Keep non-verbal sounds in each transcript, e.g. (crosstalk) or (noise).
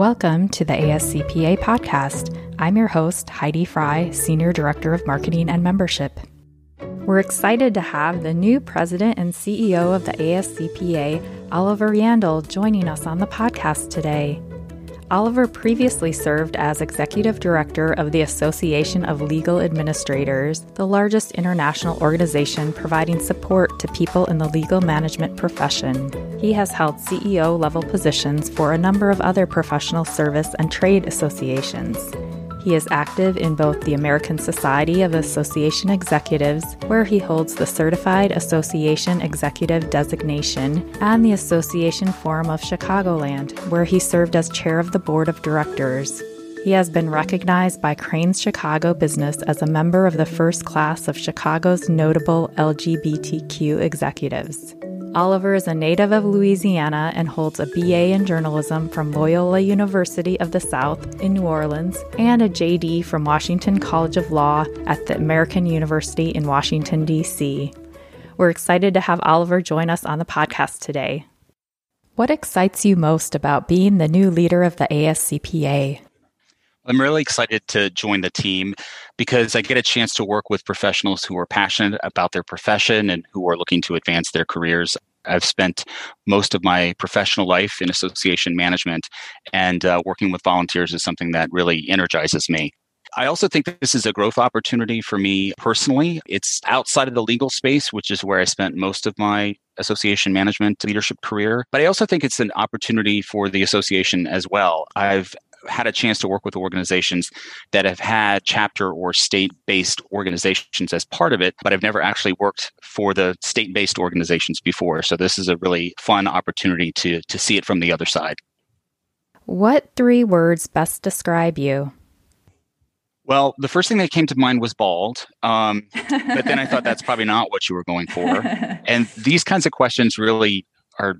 Welcome to the ASCPA podcast. I'm your host, Heidi Fry, Senior Director of Marketing and Membership. We're excited to have the new president and CEO of the ASCPA, Oliver Yandle, joining us on the podcast today. Oliver previously served as executive director of the Association of Legal Administrators, the largest international organization providing support to people in the legal management profession. He has held CEO level positions for a number of other professional service and trade associations. He is active in both the American Society of Association Executives, where he holds the Certified Association Executive designation, and the Association Forum of Chicagoland, where he served as chair of the board of directors. He has been recognized by Crain's Chicago Business as a member of the first class of Chicago's notable LGBTQ executives. Oliver is a native of Louisiana and holds a BA in journalism from Loyola University of the South in New Orleans and a JD from Washington College of Law at the American University in Washington, D.C. We're excited to have Oliver join us on the podcast today. What excites you most about being the new leader of the ASCPA? I'm really excited to join the team because I get a chance to work with professionals who are passionate about their profession and who are looking to advance their careers. I've spent most of my professional life in association management, and uh, working with volunteers is something that really energizes me. I also think this is a growth opportunity for me personally. It's outside of the legal space, which is where I spent most of my association management leadership career. But I also think it's an opportunity for the association as well. I've had a chance to work with organizations that have had chapter or state based organizations as part of it, but I've never actually worked for the state based organizations before. So this is a really fun opportunity to, to see it from the other side. What three words best describe you? Well, the first thing that came to mind was bald, um, but then I thought that's probably not what you were going for. And these kinds of questions really are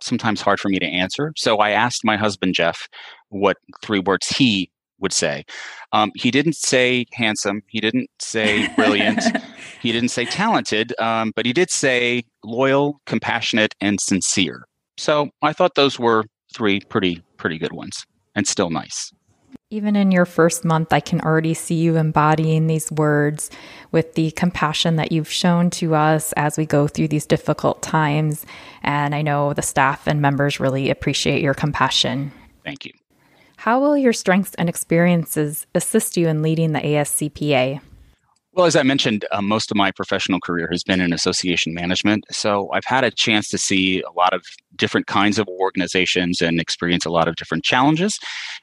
sometimes hard for me to answer. So I asked my husband, Jeff, what three words he would say. Um, he didn't say handsome. He didn't say brilliant. (laughs) he didn't say talented, um, but he did say loyal, compassionate, and sincere. So I thought those were three pretty, pretty good ones and still nice. Even in your first month, I can already see you embodying these words with the compassion that you've shown to us as we go through these difficult times. And I know the staff and members really appreciate your compassion. Thank you. How will your strengths and experiences assist you in leading the ASCPA? Well, as I mentioned, uh, most of my professional career has been in association management. So I've had a chance to see a lot of different kinds of organizations and experience a lot of different challenges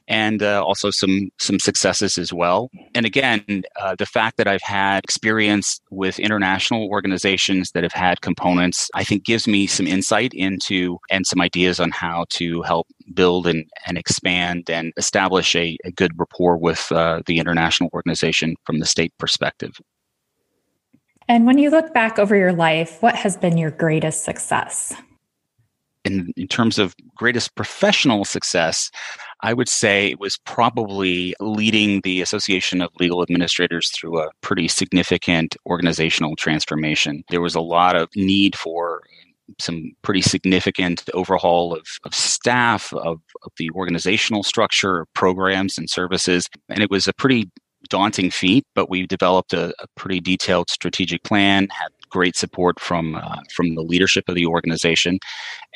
and uh, also some some successes as well. And again, uh, the fact that I've had experience with international organizations that have had components, I think gives me some insight into and some ideas on how to help build and, and expand and establish a, a good rapport with uh, the international organization from the state perspective. And when you look back over your life, what has been your greatest success? In, in terms of greatest professional success, I would say it was probably leading the Association of Legal Administrators through a pretty significant organizational transformation. There was a lot of need for some pretty significant overhaul of, of staff, of, of the organizational structure, programs and services. And it was a pretty daunting feat, but we developed a, a pretty detailed strategic plan, had great support from uh, from the leadership of the organization,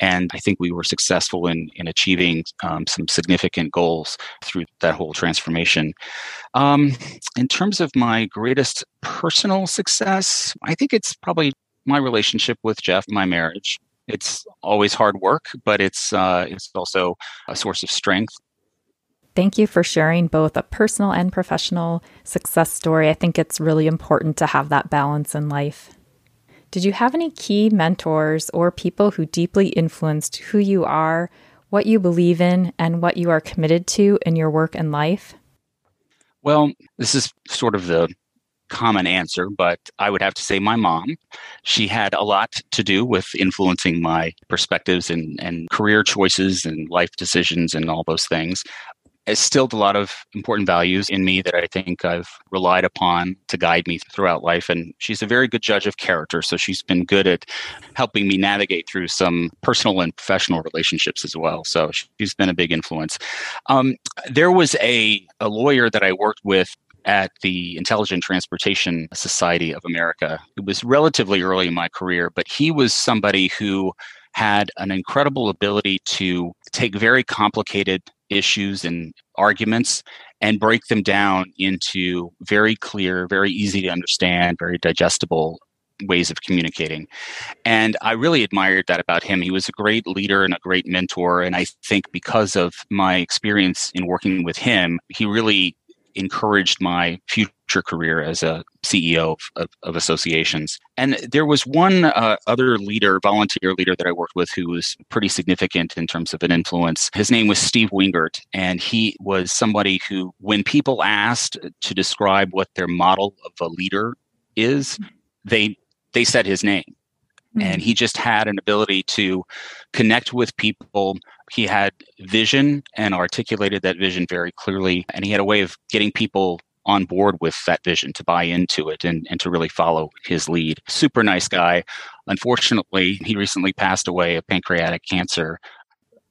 and I think we were successful in in achieving um, some significant goals through that whole transformation. Um, in terms of my greatest personal success, I think it's probably my relationship with Jeff, my marriage. It's always hard work, but it's uh, it's also a source of strength. Thank you for sharing both a personal and professional success story. I think it's really important to have that balance in life. Did you have any key mentors or people who deeply influenced who you are, what you believe in, and what you are committed to in your work and life? Well, this is sort of the common answer, but I would have to say my mom. She had a lot to do with influencing my perspectives and, and career choices and life decisions and all those things instilled a lot of important values in me that I think I've relied upon to guide me throughout life. And she's a very good judge of character. So she's been good at helping me navigate through some personal and professional relationships as well. So she's been a big influence. Um, there was a, a lawyer that I worked with at the Intelligent Transportation Society of America. It was relatively early in my career, but he was somebody who had an incredible ability to take very complicated issues and arguments and break them down into very clear, very easy to understand, very digestible ways of communicating. And I really admired that about him. He was a great leader and a great mentor. And I think because of my experience in working with him, he really encouraged my future career as a CEO of, of, of associations. And there was one uh, other leader, volunteer leader that I worked with who was pretty significant in terms of an influence. His name was Steve Wingert. And he was somebody who, when people asked to describe what their model of a leader is, they they said his name. Mm-hmm. And he just had an ability to connect with people he had vision and articulated that vision very clearly. And he had a way of getting people on board with that vision to buy into it and, and to really follow his lead. Super nice guy. Unfortunately, he recently passed away of pancreatic cancer.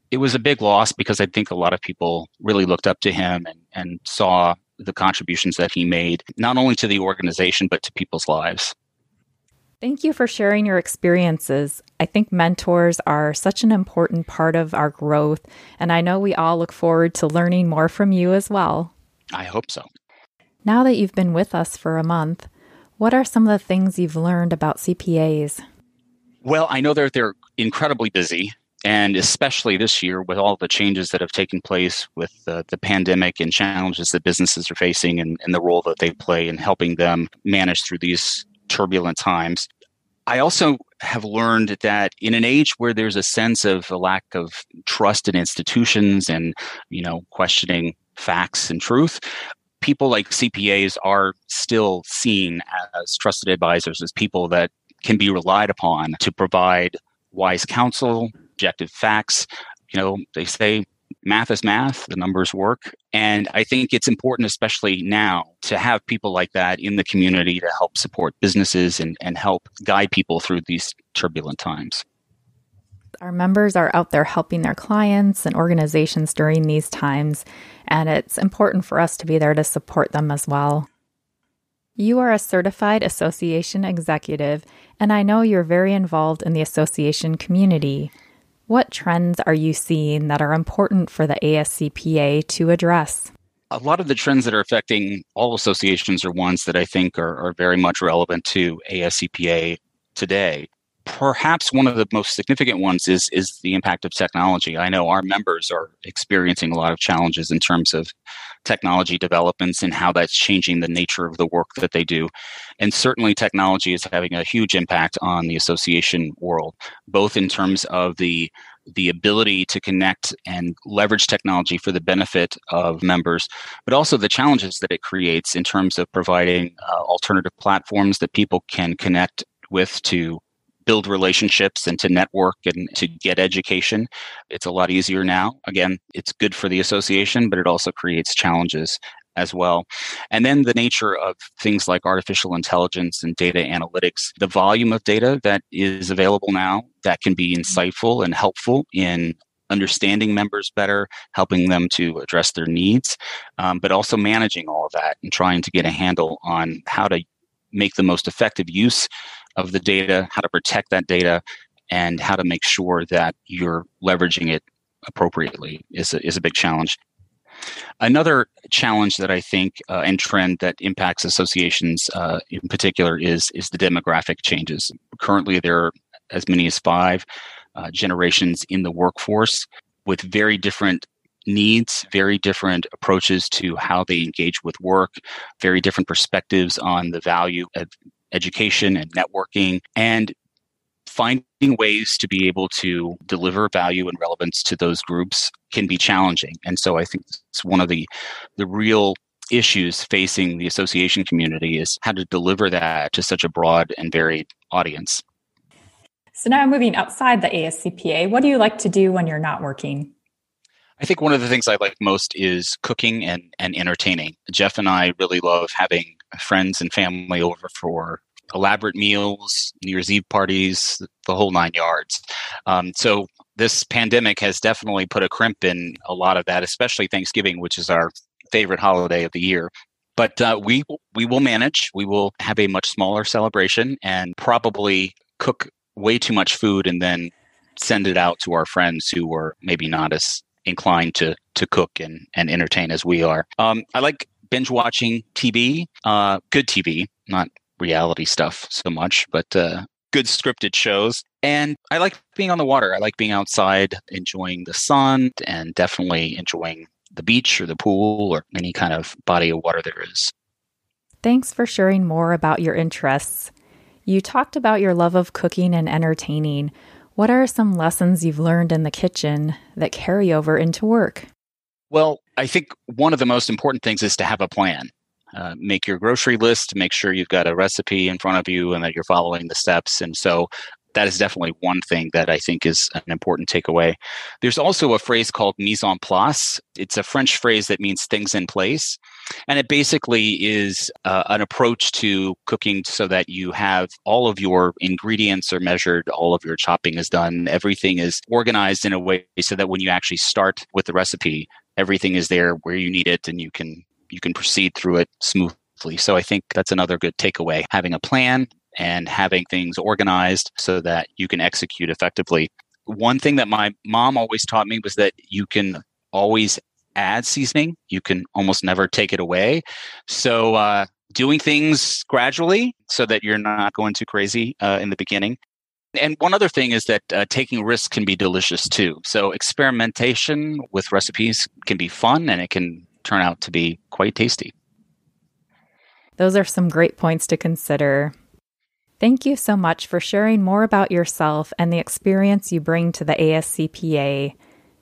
It was a big loss because I think a lot of people really looked up to him and, and saw the contributions that he made, not only to the organization, but to people's lives. Thank you for sharing your experiences. I think mentors are such an important part of our growth, and I know we all look forward to learning more from you as well. I hope so. Now that you've been with us for a month, what are some of the things you've learned about CPAs? Well, I know that they're incredibly busy, and especially this year with all the changes that have taken place with the, the pandemic and challenges that businesses are facing and, and the role that they play in helping them manage through these turbulent times. I also have learned that in an age where there's a sense of a lack of trust in institutions and, you know, questioning facts and truth, people like CPAs are still seen as trusted advisors, as people that can be relied upon to provide wise counsel, objective facts. You know, they say math is math, the numbers work. And I think it's important, especially now, to have people like that in the community to help support businesses and, and help guide people through these turbulent times. Our members are out there helping their clients and organizations during these times, and it's important for us to be there to support them as well. You are a certified association executive, and I know you're very involved in the association community. What trends are you seeing that are important for the ASCPA to address? A lot of the trends that are affecting all associations are ones that I think are, are very much relevant to ASCPA today perhaps one of the most significant ones is is the impact of technology. I know our members are experiencing a lot of challenges in terms of technology developments and how that's changing the nature of the work that they do. And certainly technology is having a huge impact on the association world, both in terms of the the ability to connect and leverage technology for the benefit of members, but also the challenges that it creates in terms of providing uh, alternative platforms that people can connect with to build relationships and to network and to get education. It's a lot easier now. Again, it's good for the association, but it also creates challenges as well. And then the nature of things like artificial intelligence and data analytics, the volume of data that is available now that can be insightful and helpful in understanding members better, helping them to address their needs, um, but also managing all of that and trying to get a handle on how to make the most effective use of the data, how to protect that data, and how to make sure that you're leveraging it appropriately is a, is a big challenge. Another challenge that I think uh, and trend that impacts associations uh, in particular is is the demographic changes. Currently, there are as many as five uh, generations in the workforce with very different needs, very different approaches to how they engage with work, very different perspectives on the value of education and networking, and finding ways to be able to deliver value and relevance to those groups can be challenging. And so I think it's one of the the real issues facing the association community is how to deliver that to such a broad and varied audience. So now moving outside the ASCPA, what do you like to do when you're not working? I think one of the things I like most is cooking and, and entertaining. Jeff and I really love having friends and family over for elaborate meals, New Year's Eve parties, the whole nine yards. Um, so this pandemic has definitely put a crimp in a lot of that, especially Thanksgiving, which is our favorite holiday of the year. But uh, we we will manage. We will have a much smaller celebration and probably cook way too much food and then send it out to our friends who are maybe not as inclined to to cook and, and entertain as we are. Um, I like binge watching TV, uh, good TV, not reality stuff so much, but uh, good scripted shows. And I like being on the water. I like being outside, enjoying the sun, and definitely enjoying the beach or the pool or any kind of body of water there is. Thanks for sharing more about your interests. You talked about your love of cooking and entertaining. What are some lessons you've learned in the kitchen that carry over into work? Well, I think one of the most important things is to have a plan. Uh, make your grocery list, make sure you've got a recipe in front of you and that you're following the steps. And so that is definitely one thing that I think is an important takeaway. There's also a phrase called mise en place. It's a French phrase that means things in place. And it basically is uh, an approach to cooking so that you have all of your ingredients are measured, all of your chopping is done, everything is organized in a way so that when you actually start with the recipe, everything is there where you need it and you can you can proceed through it smoothly. So I think that's another good takeaway. Having a plan and having things organized so that you can execute effectively. One thing that my mom always taught me was that you can always add seasoning, you can almost never take it away. So, uh, doing things gradually so that you're not going too crazy uh, in the beginning. And one other thing is that uh, taking risks can be delicious too. So, experimentation with recipes can be fun and it can turn out to be quite tasty. Those are some great points to consider. Thank you so much for sharing more about yourself and the experience you bring to the ASCPA.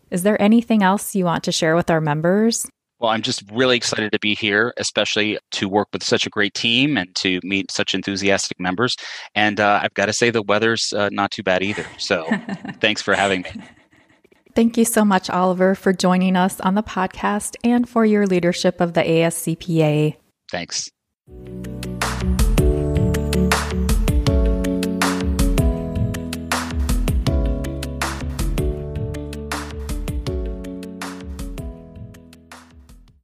Is there anything else you want to share with our members? Well, I'm just really excited to be here, especially to work with such a great team and to meet such enthusiastic members. And uh, I've got to say, the weather's uh, not too bad either. So (laughs) thanks for having me. Thank you so much, Oliver, for joining us on the podcast and for your leadership of the ASCPA. Thanks.